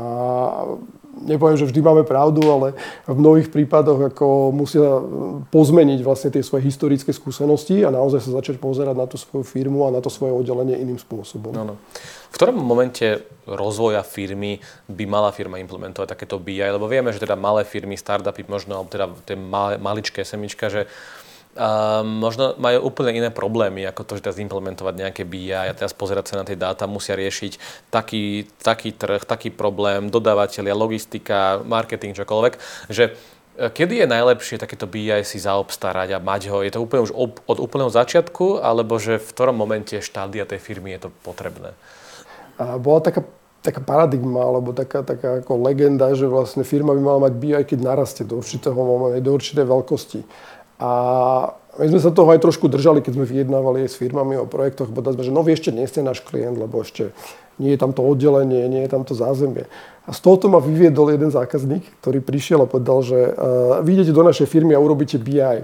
nepoviem, že vždy máme pravdu, ale v mnohých prípadoch ako musia pozmeniť vlastne tie svoje historické skúsenosti a naozaj sa začať pozerať na tú svoju firmu a na to svoje oddelenie iným spôsobom. No, no. V ktorom momente rozvoja firmy by mala firma implementovať takéto BI? Lebo vieme, že teda malé firmy, startupy, možno teda tie maličké semička, že možno majú úplne iné problémy, ako to, že teraz implementovať nejaké BI a teraz pozerať sa na tie dáta, musia riešiť taký, taký trh, taký problém, dodávateľia, logistika, marketing, čokoľvek, že e, Kedy je najlepšie takéto BI si zaobstarať a mať ho? Je to úplne už od úplného začiatku, alebo že v ktorom momente štádia tej firmy je to potrebné? A bola taká, taká paradigma, alebo taká, taká ako legenda, že vlastne firma by mala mať BI, keď narastie do určitého momentu, do určitej veľkosti. A my sme sa toho aj trošku držali, keď sme vyjednávali s firmami o projektoch, povedali sme, že no vy ešte nie ste náš klient, lebo ešte nie je tam to oddelenie, nie je tam to zázemie. A z tohoto ma vyviedol jeden zákazník, ktorý prišiel a povedal, že uh, vy do našej firmy a urobíte BI. A,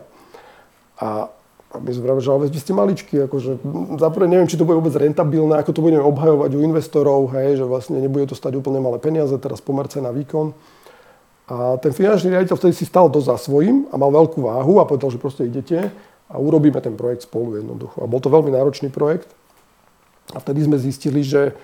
a my sme že ale vy ste maličky, akože zaprvé neviem, či to bude vôbec rentabilné, ako to budeme obhajovať u investorov, hej, že vlastne nebude to stať úplne malé peniaze, teraz pomerce na výkon. A ten finančný riaditeľ vtedy si stal dosť za svojím a mal veľkú váhu a povedal, že proste idete a urobíme ten projekt spolu jednoducho. A bol to veľmi náročný projekt. A vtedy sme zistili, že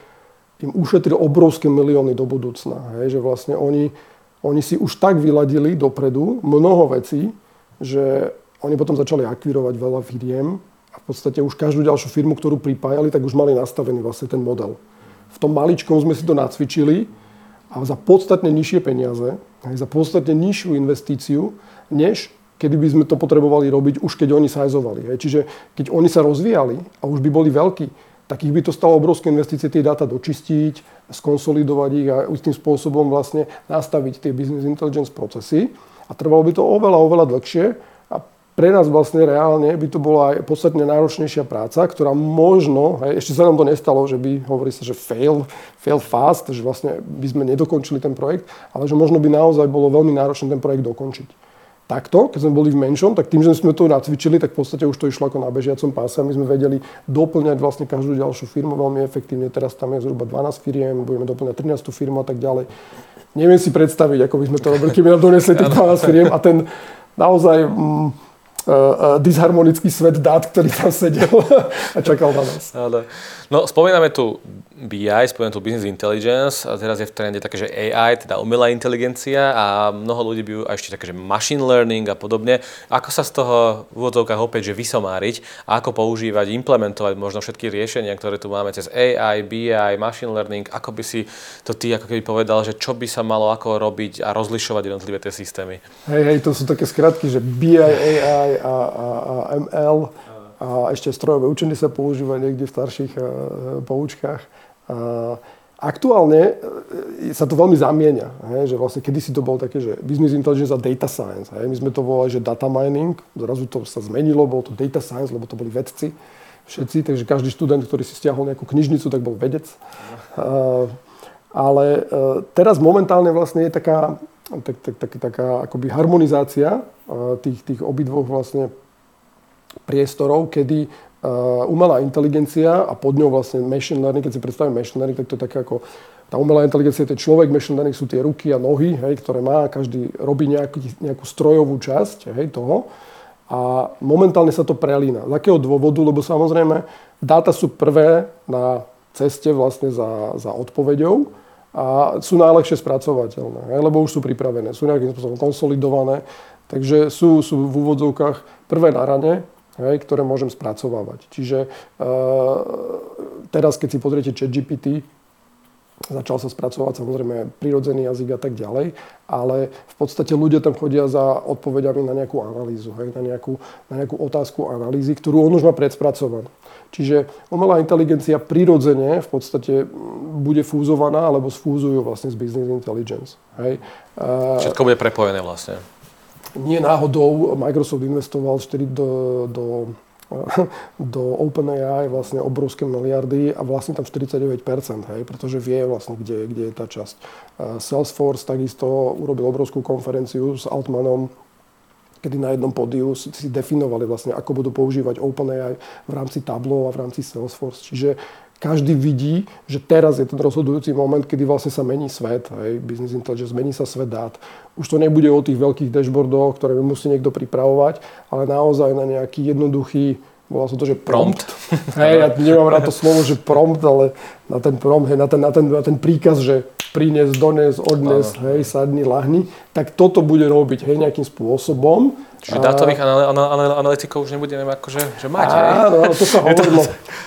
im ušetril obrovské milióny do budúcna. Hej, že vlastne oni, oni si už tak vyladili dopredu mnoho vecí, že oni potom začali akvírovať veľa firiem a v podstate už každú ďalšiu firmu, ktorú pripájali, tak už mali nastavený vlastne ten model. V tom maličkom sme si to nacvičili a za podstatne nižšie peniaze, aj za podstatne nižšiu investíciu, než kedy by sme to potrebovali robiť už keď oni sajzovali. Hej. Čiže keď oni sa rozvíjali a už by boli veľkí, tak ich by to stalo obrovské investície tie dáta dočistiť, skonsolidovať ich a istým spôsobom vlastne nastaviť tie business intelligence procesy. A trvalo by to oveľa, oveľa dlhšie, pre nás vlastne reálne by to bola aj podstatne náročnejšia práca, ktorá možno, hej, ešte sa nám to nestalo, že by, hovorí sa, že fail, fail fast, že vlastne by sme nedokončili ten projekt, ale že možno by naozaj bolo veľmi náročné ten projekt dokončiť. Takto, keď sme boli v menšom, tak tým, že sme to nacvičili, tak v podstate už to išlo ako na bežiacom páse a my sme vedeli doplňať vlastne každú ďalšiu firmu veľmi efektívne. Teraz tam je zhruba 12 firiem, budeme doplňať 13 firmu a tak ďalej. Neviem si predstaviť, ako by sme to robili, keby nám donesli tých 12 firiem a ten naozaj... Mm, disharmonický svet dát, ktorý tam sedel a čakal na nás. No, spomíname tu BI, spomíname tu Business Intelligence a teraz je v trende také, že AI, teda umelá inteligencia a mnoho ľudí by a ešte také, že machine learning a podobne. Ako sa z toho v úvodzovkách opäť, že vysomáriť a ako používať, implementovať možno všetky riešenia, ktoré tu máme cez AI, BI, machine learning, ako by si to ty ako keby povedal, že čo by sa malo ako robiť a rozlišovať jednotlivé tie systémy? Hej, hej, to sú také skratky, že BI, AI a, a, a ML a ešte strojové učenie sa používa niekde v starších uh, poučkách. Uh, aktuálne uh, sa to veľmi zamieňa, hej, že vlastne kedysi to bolo také, že business intelligence a data science. Hej. My sme to volali, že data mining, zrazu to sa zmenilo, bolo to data science, lebo to boli vedci všetci, takže každý študent, ktorý si stiahol nejakú knižnicu, tak bol vedec. Uh, ale uh, teraz momentálne vlastne je taká, tak, tak, tak, taká akoby harmonizácia uh, tých, tých obidvoch vlastne priestorov, kedy umelá inteligencia a pod ňou vlastne machine learning, keď si predstavím machine learning, tak to je také ako tá umelá inteligencia, to je človek, machine learning sú tie ruky a nohy, hej, ktoré má, každý robí nejaký, nejakú strojovú časť hej, toho. A momentálne sa to prelína. Z akého dôvodu? Lebo samozrejme, dáta sú prvé na ceste vlastne za, za odpoveďou a sú najlepšie spracovateľné, hej, lebo už sú pripravené, sú nejakým spôsobom konsolidované, takže sú, sú v úvodzovkách prvé na rane hej, ktoré môžem spracovávať. Čiže uh, teraz, keď si pozriete ChatGPT, začal sa spracovať samozrejme prírodzený jazyk a tak ďalej, ale v podstate ľudia tam chodia za odpovediami na nejakú analýzu, hej, na, nejakú, na nejakú otázku analýzy, ktorú on už má predspracovanú. Čiže umelá inteligencia prirodzene v podstate bude fúzovaná alebo sfúzujú vlastne z business intelligence. Hej. Všetko bude prepojené vlastne nie náhodou Microsoft investoval 4 do, do do OpenAI vlastne obrovské miliardy a vlastne tam 49%, hej, pretože vie vlastne, kde, kde je tá časť. Salesforce takisto urobil obrovskú konferenciu s Altmanom, kedy na jednom podiu si definovali vlastne, ako budú používať OpenAI v rámci Tableau a v rámci Salesforce. Čiže každý vidí, že teraz je ten rozhodujúci moment, kedy vlastne sa mení svet, hej, business intelligence, mení sa svet dát. Už to nebude o tých veľkých dashboardoch, ktoré musí niekto pripravovať, ale naozaj na nejaký jednoduchý volá sa to, že prompt. hej, ja nemám rád to slovo, že prompt, ale na ten prompt, hej, na, ten, na, ten, na ten príkaz, že prines, dones, odnes, hej, sadni, lahni, tak toto bude robiť hej, nejakým spôsobom. Čiže dátových anal- anal- analytikov už nebudeme akože, že mať, Áno, áno, to sa hovorilo,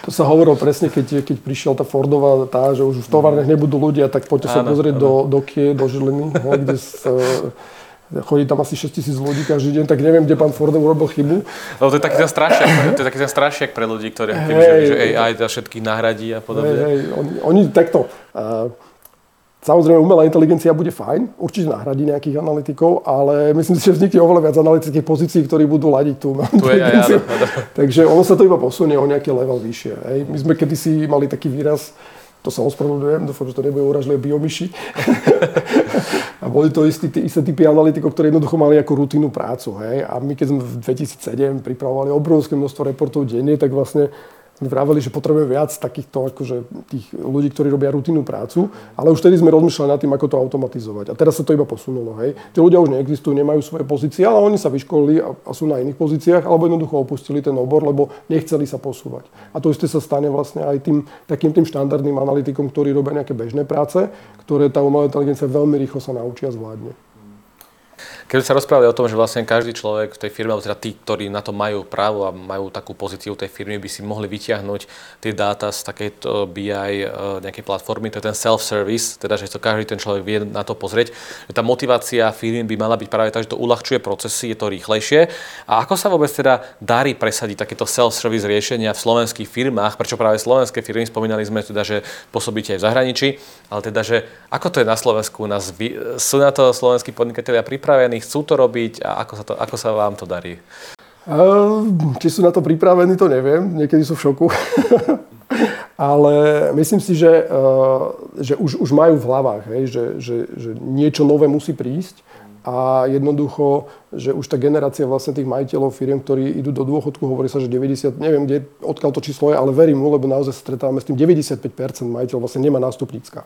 to sa hovorilo presne, keď, keď prišiel tá Fordová, tá, že už v továrniach nebudú ľudia, tak poďte sa pozrieť áno. do, do Kie, do Žiliny, hej, kde s, chodí tam asi 6 tisíc ľudí každý deň, tak neviem, kde pán Ford urobil chybu. Lebo to je taký ten strašiak, to je taký ten strašiak pre ľudí, ktorí hey, že, že AI všetkých nahradí a podobne. Hey, hey, oni, oni takto, uh, Samozrejme, umelá inteligencia bude fajn, určite nahradí nejakých analytikov, ale myslím si, že vznikne oveľa viac analytických pozícií, ktorí budú ladiť tú tu je, ja, ja, Takže ono sa to iba posunie o nejaký level vyššie. Hej. My sme kedysi mali taký výraz, to sa ospravedlňujem, dúfam, že to nebude uražlivé biomyši. a boli to istí, isté typy analytikov, ktorí jednoducho mali ako rutinnú prácu. Hej. A my keď sme v 2007 pripravovali obrovské množstvo reportov denne, tak vlastne vraveli, že potrebujeme viac takýchto akože, tých ľudí, ktorí robia rutinnú prácu, ale už vtedy sme rozmýšľali nad tým, ako to automatizovať. A teraz sa to iba posunulo. Hej. Tí ľudia už neexistujú, nemajú svoje pozície, ale oni sa vyškolili a, a sú na iných pozíciách, alebo jednoducho opustili ten obor, lebo nechceli sa posúvať. A to isté sa stane vlastne aj tým takým tým štandardným analytikom, ktorí robia nejaké bežné práce, ktoré tá umelá inteligencia veľmi rýchlo sa naučia zvládne. Keď sa rozprávali o tom, že vlastne každý človek v tej firme, alebo teda tí, ktorí na to majú právo a majú takú pozíciu tej firmy, by si mohli vyťahnuť tie dáta z takejto BI e, nejakej platformy, to je ten self-service, teda že to každý ten človek vie na to pozrieť. Že tá motivácia firmy by mala byť práve tak, že to uľahčuje procesy, je to rýchlejšie. A ako sa vôbec teda darí presadiť takéto self-service riešenia v slovenských firmách, prečo práve slovenské firmy, spomínali sme teda, že pôsobíte aj v zahraničí, ale teda, že ako to je na Slovensku, nás, sú na to slovenskí podnikatelia pripravení, pripravení, chcú to robiť a ako sa, to, ako sa vám to darí? Či sú na to pripravení, to neviem. Niekedy sú v šoku. Ale myslím si, že, že už, už majú v hlavách, hej, že, že, že niečo nové musí prísť a jednoducho, že už tá generácia vlastne tých majiteľov firiem, ktorí idú do dôchodku, hovorí sa, že 90, neviem, kde, odkiaľ to číslo je, ale verím mu, lebo naozaj stretávame s tým 95% majiteľov vlastne nemá nástupnícka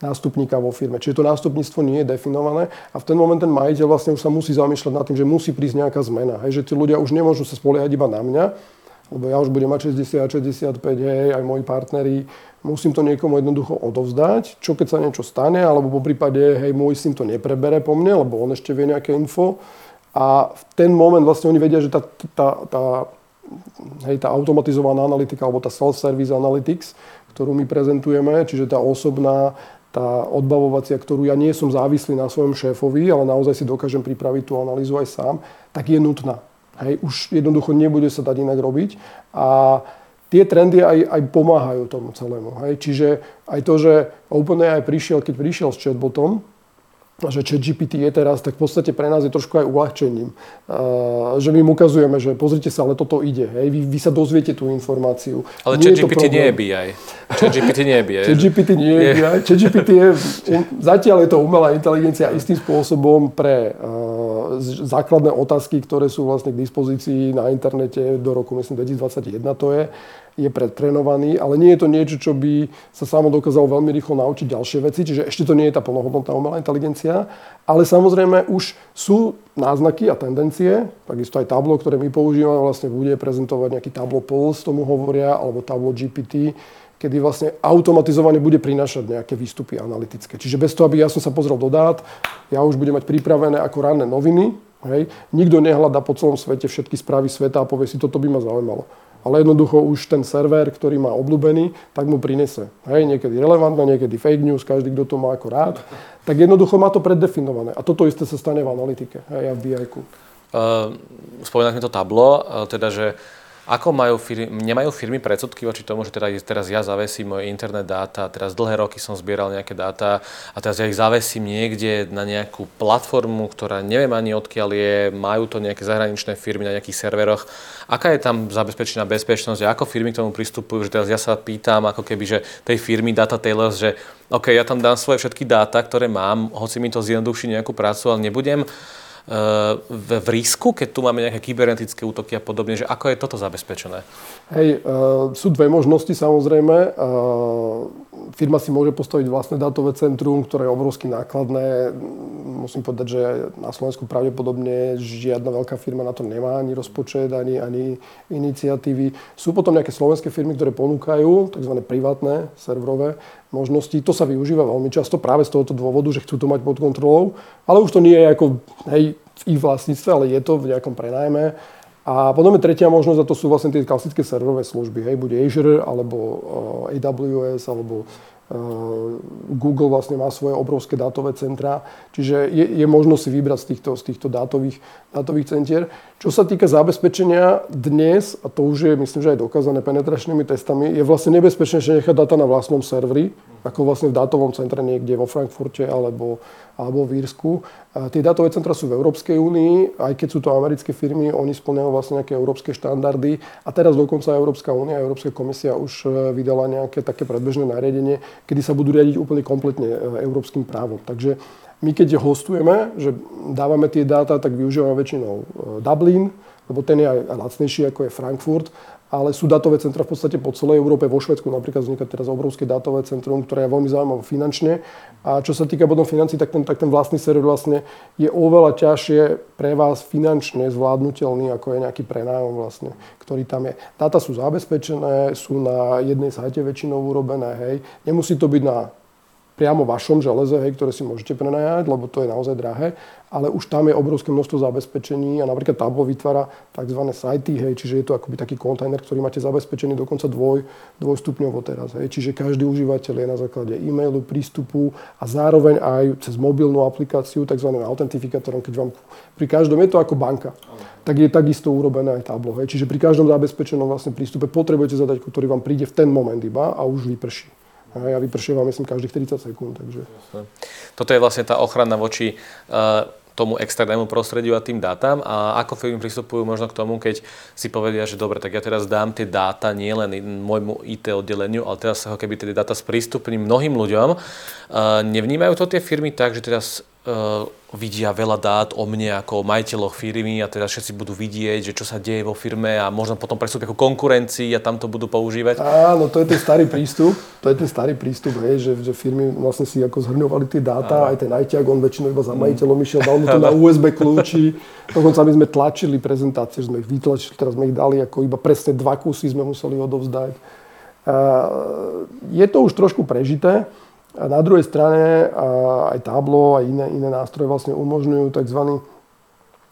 nástupníka vo firme. Čiže to nástupníctvo nie je definované a v ten moment ten majiteľ vlastne už sa musí zamýšľať nad tým, že musí prísť nejaká zmena. Hej, že tí ľudia už nemôžu sa spoliehať iba na mňa, lebo ja už budem mať 60, 65, hej, aj moji partneri, musím to niekomu jednoducho odovzdať, čo keď sa niečo stane, alebo po prípade, hej, môj syn to neprebere po mne, lebo on ešte vie nejaké info. A v ten moment vlastne oni vedia, že tá, tá, tá, hej, tá automatizovaná analytika, alebo tá self-service analytics, ktorú my prezentujeme, čiže tá osobná tá odbavovacia, ktorú ja nie som závislý na svojom šéfovi, ale naozaj si dokážem pripraviť tú analýzu aj sám, tak je nutná. Hej, už jednoducho nebude sa dať inak robiť. A tie trendy aj, aj pomáhajú tomu celému. Hej. Čiže aj to, že OpenAI prišiel, keď prišiel s chatbotom, že ChatGPT je teraz, tak v podstate pre nás je trošku aj uľahčením. Že my im ukazujeme, že pozrite sa, ale toto ide. Hej, vy, vy sa dozviete tú informáciu. Ale ChatGPT nie je BI. ChatGPT nie je BI. ChatGPT nie je BI. ChatGPT je, zatiaľ je to umelá inteligencia istým spôsobom pre uh, základné otázky, ktoré sú vlastne k dispozícii na internete do roku, myslím, 2021 to je je predtrenovaný, ale nie je to niečo, čo by sa samo dokázalo veľmi rýchlo naučiť ďalšie veci, čiže ešte to nie je tá plnohodnotná umelá inteligencia, ale samozrejme už sú náznaky a tendencie, takisto aj tablo, ktoré my používame, vlastne bude prezentovať nejaký tablo Pulse, tomu hovoria, alebo tablo GPT, kedy vlastne automatizovane bude prinášať nejaké výstupy analytické. Čiže bez toho, aby ja som sa pozrel do dát, ja už budem mať pripravené ako ranné noviny, hej. Nikto nehľadá po celom svete všetky správy sveta a povie si, toto by ma zaujímalo ale jednoducho už ten server, ktorý má obľúbený, tak mu prinese. Hej, niekedy relevantné, niekedy fake news, každý, kto to má ako rád. Tak jednoducho má to preddefinované. A toto isté sa stane v analytike, hej, a v BI. Uh, spomínali sme to tablo, uh, teda, že ako majú firmy, nemajú firmy predsudky voči tomu, že teda, teraz ja zavesím moje internet dáta, teraz dlhé roky som zbieral nejaké dáta a teraz ja ich zavesím niekde na nejakú platformu, ktorá neviem ani odkiaľ je, majú to nejaké zahraničné firmy na nejakých serveroch. Aká je tam zabezpečená bezpečnosť a ako firmy k tomu pristupujú, že teraz ja sa pýtam ako keby, že tej firmy Data Tailors, že OK, ja tam dám svoje všetky dáta, ktoré mám, hoci mi to zjednoduší nejakú prácu, ale nebudem v, v risku, keď tu máme nejaké kybernetické útoky a podobne, že ako je toto zabezpečené? Hej, uh, sú dve možnosti samozrejme. Firma si môže postaviť vlastné dátové centrum, ktoré je obrovsky nákladné, musím povedať, že na Slovensku pravdepodobne žiadna veľká firma na to nemá ani rozpočet, ani, ani iniciatívy. Sú potom nejaké slovenské firmy, ktoré ponúkajú tzv. privátne serverové možnosti. To sa využíva veľmi často práve z tohoto dôvodu, že chcú to mať pod kontrolou, ale už to nie je ako hej, v ich vlastníctve, ale je to v nejakom prenajme. A potom je tretia možnosť, a to sú vlastne tie klasické serverové služby, hej, buď Azure, alebo uh, eh, AWS, alebo Eh, Google vlastne má svoje obrovské dátové centra, čiže je, je možno si vybrať z týchto, z týchto dátových, dátových centier. Čo sa týka zabezpečenia dnes, a to už je myslím, že aj dokázané penetračnými testami, je vlastne nebezpečnejšie nechať dáta na vlastnom serveri, ako vlastne v dátovom centre niekde vo Frankfurte alebo, alebo v Írsku. A tie dátové centra sú v Európskej únii, aj keď sú to americké firmy, oni splňajú vlastne nejaké európske štandardy. A teraz dokonca Európska únia Európska komisia už e, vydala nejaké také predbežné nariadenie, kedy sa budú riadiť úplne kompletne e, európskym právom. Takže my keď hostujeme, že dávame tie dáta, tak využívame väčšinou e, Dublin, lebo ten je aj lacnejší ako je Frankfurt ale sú datové centra v podstate po celej Európe. Vo Švedsku napríklad vzniká teraz obrovské datové centrum, ktoré je veľmi zaujímavé finančne. A čo sa týka potom financí, tak ten, tak ten vlastný server vlastne je oveľa ťažšie pre vás finančne zvládnutelný, ako je nejaký prenájom vlastne, ktorý tam je. Dáta sú zabezpečené, sú na jednej sajte väčšinou urobené, hej. Nemusí to byť na priamo vašom železe, hej, ktoré si môžete prenajať, lebo to je naozaj drahé, ale už tam je obrovské množstvo zabezpečení a napríklad Tableau vytvára tzv. sajty, hej, čiže je to akoby taký kontajner, ktorý máte zabezpečený dokonca dvoj, dvojstupňovo teraz. Hej, čiže každý užívateľ je na základe e-mailu, prístupu a zároveň aj cez mobilnú aplikáciu, tzv. autentifikátorom, keď vám pri každom je to ako banka, tak je takisto urobené aj Tableau. Hej, čiže pri každom zabezpečenom vlastne prístupe potrebujete zadať, ktorý vám príde v ten moment iba a už vyprší. A ja vypršievam, myslím, každých 30 sekúnd. Takže... Toto je vlastne tá ochrana voči uh, tomu externému prostrediu a tým dátam a ako firmy pristupujú možno k tomu, keď si povedia, že dobre, tak ja teraz dám tie dáta nielen môjmu IT oddeleniu, ale teraz sa ho keby tie dáta sprístupním mnohým ľuďom. Uh, nevnímajú to tie firmy tak, že teraz vidia veľa dát o mne ako o majiteľoch firmy a teda všetci budú vidieť, že čo sa deje vo firme a možno potom prestúpia ako konkurencii a tam to budú používať. Áno, to je ten starý prístup. To je ten starý prístup, hej, že, že firmy vlastne si ako zhrňovali tie dáta, aj ten ajťák, on väčšinou iba za majiteľom išiel, dal mu to na USB kľúči. Dokonca my sme tlačili prezentácie, sme ich vytlačili, teraz sme ich dali ako iba presne dva kusy sme museli odovzdať. Je to už trošku prežité, a na druhej strane aj Tablo a iné, iné nástroje vlastne umožňujú tzv.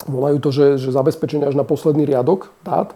volajú to, že, že zabezpečenie až na posledný riadok dát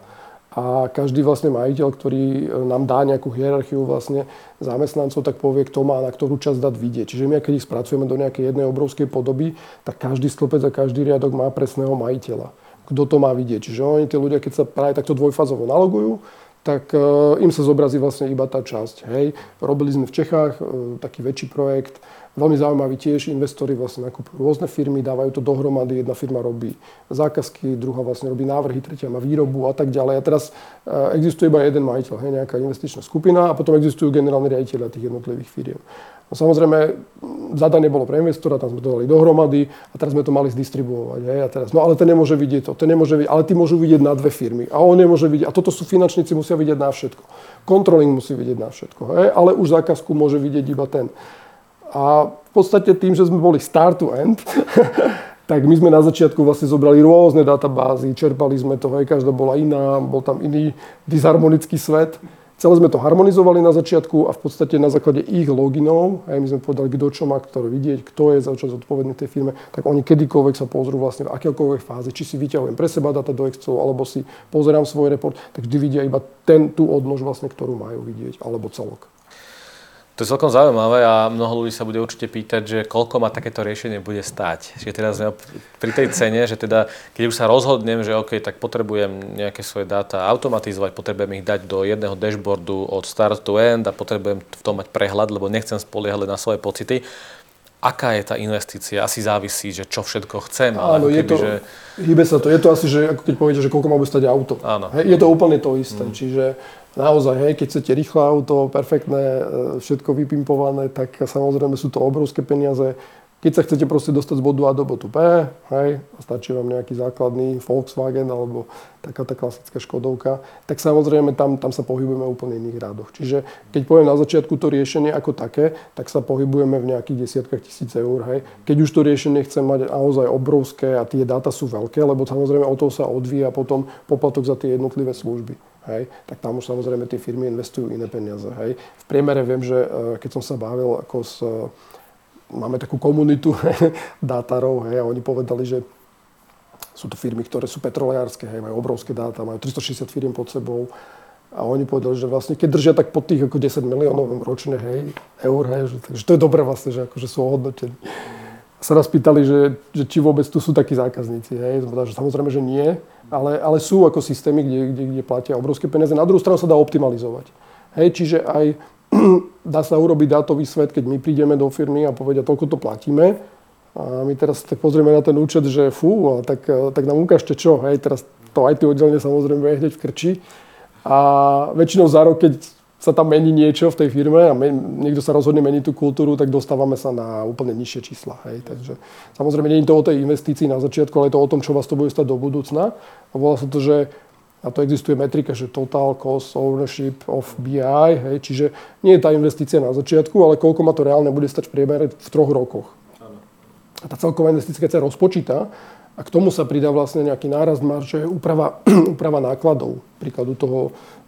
a každý vlastne majiteľ, ktorý e, nám dá nejakú hierarchiu vlastne zamestnancov, tak povie, kto má na ktorú časť dát vidieť. Čiže my, keď ich spracujeme do nejakej jednej obrovskej podoby, tak každý stĺpec a každý riadok má presného majiteľa. Kto to má vidieť. Čiže oni, tí ľudia, keď sa práve takto dvojfázovo nalogujú, tak uh, im sa zobrazí vlastne iba tá časť. Hej. Robili sme v Čechách uh, taký väčší projekt, veľmi zaujímavý tiež, investori vlastne nakupujú rôzne firmy, dávajú to dohromady, jedna firma robí zákazky, druhá vlastne robí návrhy, tretia má výrobu a tak ďalej. A teraz uh, existuje iba jeden majiteľ, hej, nejaká investičná skupina a potom existujú generálni riaditeľia tých jednotlivých firiem. No samozrejme, zadanie bolo pre investora, tam sme to dali dohromady a teraz sme to mali zdistribuovať. Hej, a teraz, no ale ten nemôže vidieť to, ten nemôže vidieť, ale ty môžu vidieť na dve firmy a on nemôže vidieť, a toto sú finančníci, musia vidieť na všetko. Controlling musí vidieť na všetko, hej, ale už zákazku môže vidieť iba ten. A v podstate tým, že sme boli start to end, tak my sme na začiatku vlastne zobrali rôzne databázy, čerpali sme to, hej, každá bola iná, bol tam iný disharmonický svet. Celé sme to harmonizovali na začiatku a v podstate na základe ich loginov, aj my sme povedali, kto čo má ktoré vidieť, kto je za čo zodpovedný tej firme, tak oni kedykoľvek sa pozrú vlastne v akékoľvek fáze, či si vyťahujem pre seba data do Excelu, alebo si pozerám svoj report, tak vždy vidia iba ten, tú odnož vlastne, ktorú majú vidieť, alebo celok. To je celkom zaujímavé a mnoho ľudí sa bude určite pýtať, že koľko ma takéto riešenie bude stať. Čiže teraz pri tej cene, že teda keď už sa rozhodnem, že OK, tak potrebujem nejaké svoje dáta automatizovať, potrebujem ich dať do jedného dashboardu od start to end a potrebujem v tom mať prehľad, lebo nechcem spoliehať na svoje pocity. Aká je tá investícia? Asi závisí, že čo všetko chcem. Áno, je to, že... hýbe sa to. Je to asi, že ako keď poviete, že koľko má stať auto. Áno. Hej, je to úplne to isté. Mm. Čiže naozaj, hej, keď chcete rýchle auto, perfektné, e, všetko vypimpované, tak samozrejme sú to obrovské peniaze. Keď sa chcete proste dostať z bodu A do bodu B, hej, a stačí vám nejaký základný Volkswagen alebo taká tá klasická Škodovka, tak samozrejme tam, tam sa pohybujeme úplne iných rádoch. Čiže keď poviem na začiatku to riešenie ako také, tak sa pohybujeme v nejakých desiatkách tisíc eur. Hej. Keď už to riešenie chcem mať naozaj obrovské a tie dáta sú veľké, lebo samozrejme o to sa odvíja potom poplatok za tie jednotlivé služby. Hej, tak tam už samozrejme tie firmy investujú iné peniaze. Hej. V priemere viem, že e, keď som sa bavil ako s máme takú komunitu dátarov hej, a oni povedali, že sú to firmy, ktoré sú petrolejárske, hej, majú obrovské dáta, majú 360 firm pod sebou a oni povedali, že vlastne keď držia tak pod tých ako 10 miliónov ročne hej, eur, hej, že, takže to je dobré vlastne, že akože sú ohodnotení. Sa nás pýtali, že, že či vôbec tu sú takí zákazníci. Hej. Samozrejme, že nie, ale, ale sú ako systémy, kde, kde, kde platia obrovské peniaze. Na druhú stranu sa dá optimalizovať. Hej, čiže aj dá sa urobiť dátový svet, keď my prídeme do firmy a povedia, toľko to platíme. A my teraz tak pozrieme na ten účet, že fú, tak, tak nám ukážte čo. Hej, teraz to tie oddelenie samozrejme je hneď v krči. A väčšinou za rok, keď sa tam mení niečo v tej firme a men, niekto sa rozhodne meniť tú kultúru, tak dostávame sa na úplne nižšie čísla. Hej. Takže samozrejme nie je to o tej investícii na začiatku, ale je to o tom, čo vás to bude stať do budúcna. A volá sa to, že a to existuje metrika, že total cost ownership of BI, hej, čiže nie je tá investícia na začiatku, ale koľko ma to reálne bude stať v priemere v troch rokoch. A tá celková investícia, sa rozpočíta, a k tomu sa pridá vlastne nejaký nárast marže, úprava, úprava nákladov. Príklad u toho,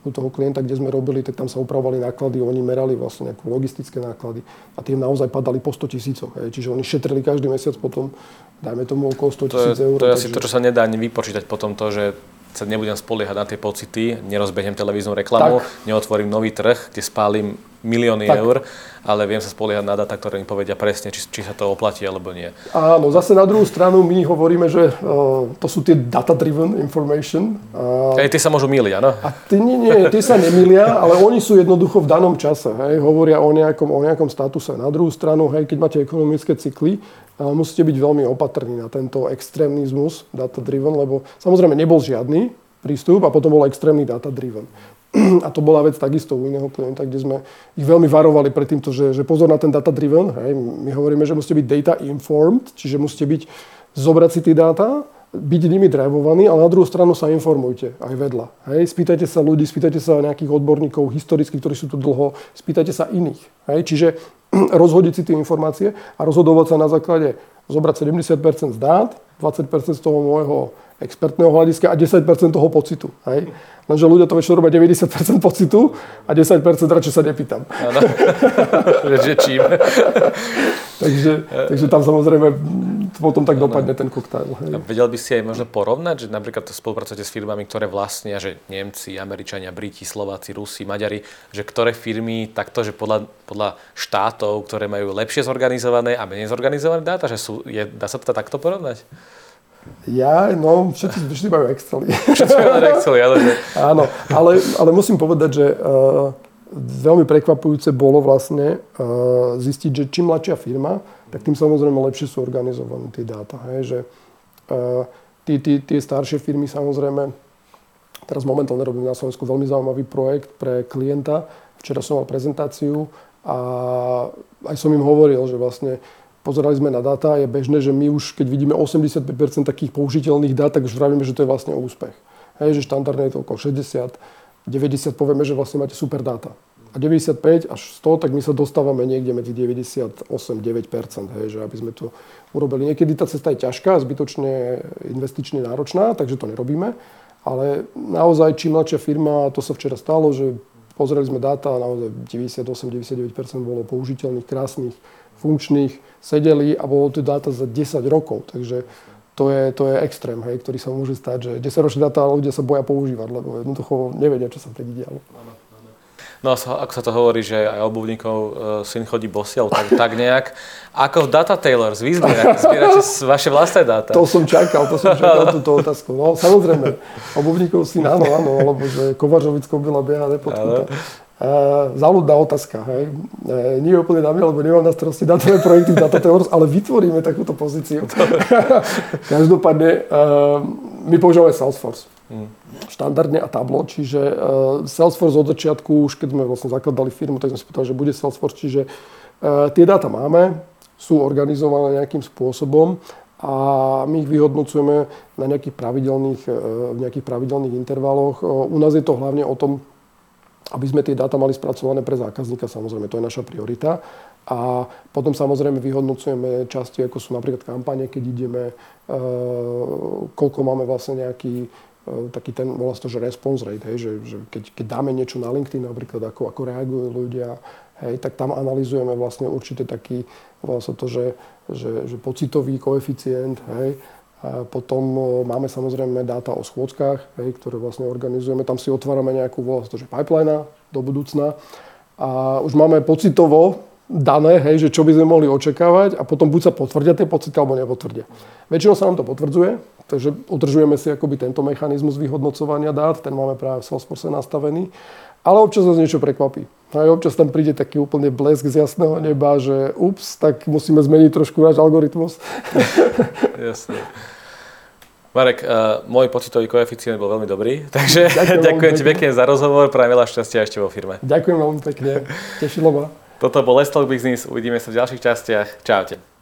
u toho klienta, kde sme robili, tak tam sa upravovali náklady, oni merali vlastne nejaké logistické náklady a tie naozaj padali po 100 tisícoch. Čiže oni šetrili každý mesiac potom, dajme tomu okolo 100 tisíc eur. To je asi to, čo sa nedá ani vypočítať potom to, že sa nebudem spoliehať na tie pocity, nerozbehnem televíznu reklamu, tak. neotvorím nový trh, kde spálim milióny tak. eur, ale viem sa spoliehať na data, ktoré mi povedia presne, či, či sa to oplatí alebo nie. Áno, zase na druhú stranu my hovoríme, že uh, to sú tie data-driven information. Uh, Aj tie sa môžu miliť, áno? A tie, nie, nie, tie sa nemilia, ale oni sú jednoducho v danom čase. Hej, hovoria o nejakom, o nejakom statuse. Na druhú stranu, hej, keď máte ekonomické cykly, musíte byť veľmi opatrní na tento extrémizmus data-driven, lebo samozrejme nebol žiadny prístup a potom bol extrémny data-driven. A to bola vec takisto u iného klienta, kde sme ich veľmi varovali pred týmto, že, že pozor na ten data-driven. Hej. My hovoríme, že musíte byť data-informed, čiže musíte byť, zobrať si tie dáta, byť nimi drivovaní, ale na druhú stranu sa informujte aj vedľa. Hej. Spýtajte sa ľudí, spýtajte sa nejakých odborníkov historických, ktorí sú tu dlho, spýtajte sa iných. Hej. Čiže rozhodiť si tie informácie a rozhodovať sa na základe zobrať 70% z dát, 20% z toho môjho expertného hľadiska a 10% toho pocitu. Hej? Lenže ľudia to väčšinou robia 90% pocitu a 10% radšej sa nepýtam. Áno, že čím. takže, takže tam samozrejme potom tak dopadne ten koktajl. Hej. Vedel by si aj možno porovnať, že napríklad spolupracujete s firmami, ktoré vlastnia, že Nemci, Američania, Briti, Slováci, Rusi, Maďari, že ktoré firmy takto, že podľa, podľa štátov, ktoré majú lepšie zorganizované a menej zorganizované dáta, že sú, je, dá sa to takto porovnať? Ja, no, všetci, všetci majú Excel. Všetci majú Excel, ale... Áno, ale, ale musím povedať, že uh, veľmi prekvapujúce bolo vlastne uh, zistiť, že čím mladšia firma, tak tým samozrejme lepšie sú organizované tie dáta. Hej, že uh, tí, tí, tie staršie firmy samozrejme, teraz momentálne robím na Slovensku veľmi zaujímavý projekt pre klienta. Včera som mal prezentáciu a aj som im hovoril, že vlastne pozerali sme na dáta, je bežné, že my už, keď vidíme 85% takých použiteľných dát, tak už vravíme, že to je vlastne úspech. Hej, že štandardne je to okolo 60, 90 povieme, že vlastne máte super dáta. A 95 až 100, tak my sa dostávame niekde medzi 98-9%, hej, že aby sme to urobili. Niekedy tá cesta je ťažká, zbytočne investične náročná, takže to nerobíme. Ale naozaj, čím mladšia firma, to sa včera stalo, že pozreli sme dáta a naozaj 98-99% bolo použiteľných, krásnych, funkčných, sedeli a bolo to dáta za 10 rokov. Takže to je, to je extrém, hej, ktorý sa môže stať, že 10 ročné dáta ľudia sa boja používať, lebo jednoducho nevedia, čo sa vtedy dialo. No ako sa to hovorí, že aj obuvníkov uh, syn chodí bosiel, tak, tak nejak. Ako v Data Tailors, vy zbierate, zbierate vaše vlastné dáta? To som čakal, to som čakal túto otázku. No samozrejme, obuvníkov syn áno, áno, lebo že Kovažovickou byla bieha nepodkúta. Záľudná otázka. Hej. Uh, nie je úplne na mňa, lebo nemám na starosti datové projekty v Datateors, ale vytvoríme takúto pozíciu. Každopádne, uh, my používame Salesforce. Hmm. Štandardne a Tableau, čiže uh, Salesforce od začiatku, už keď sme vlastne zakladali firmu, tak sme si povedali, že bude Salesforce, čiže tie dáta máme, sú organizované nejakým spôsobom a my ich vyhodnocujeme na nejakých pravidelných, e, v nejakých pravidelných intervaloch. U nás je to hlavne o tom, aby sme tie dáta mali spracované pre zákazníka, samozrejme, to je naša priorita. A potom samozrejme vyhodnocujeme časti, ako sú napríklad kampane, keď ideme, e, koľko máme vlastne nejaký e, taký ten, volá to, že response rate, hej, že, že keď, keď dáme niečo na LinkedIn napríklad, ako, ako reagujú ľudia, hej, tak tam analizujeme vlastne určite taký, volá sa to, že, že, že pocitový koeficient, hej, potom máme samozrejme dáta o schôdzkach, hej, ktoré vlastne organizujeme. Tam si otvárame nejakú, volá to, že pipeline do budúcna. A už máme pocitovo dané, hej, že čo by sme mohli očakávať a potom buď sa potvrdia tie pocity, alebo nepotvrdia. Väčšinou sa nám to potvrdzuje, takže udržujeme si akoby tento mechanizmus vyhodnocovania dát, ten máme práve v Salesforce nastavený, ale občas nás niečo prekvapí. Aj občas tam príde taký úplne blesk z jasného neba, že ups, tak musíme zmeniť trošku náš algoritmus. Jasne. Marek, uh, môj pocitový koeficient bol veľmi dobrý, takže ďakujem, ďakujem ti pekne za rozhovor, prajem veľa šťastia ešte vo firme. Ďakujem veľmi pekne, tešilo ma. Toto bol Let's Talk Business, uvidíme sa v ďalších častiach. Čaute.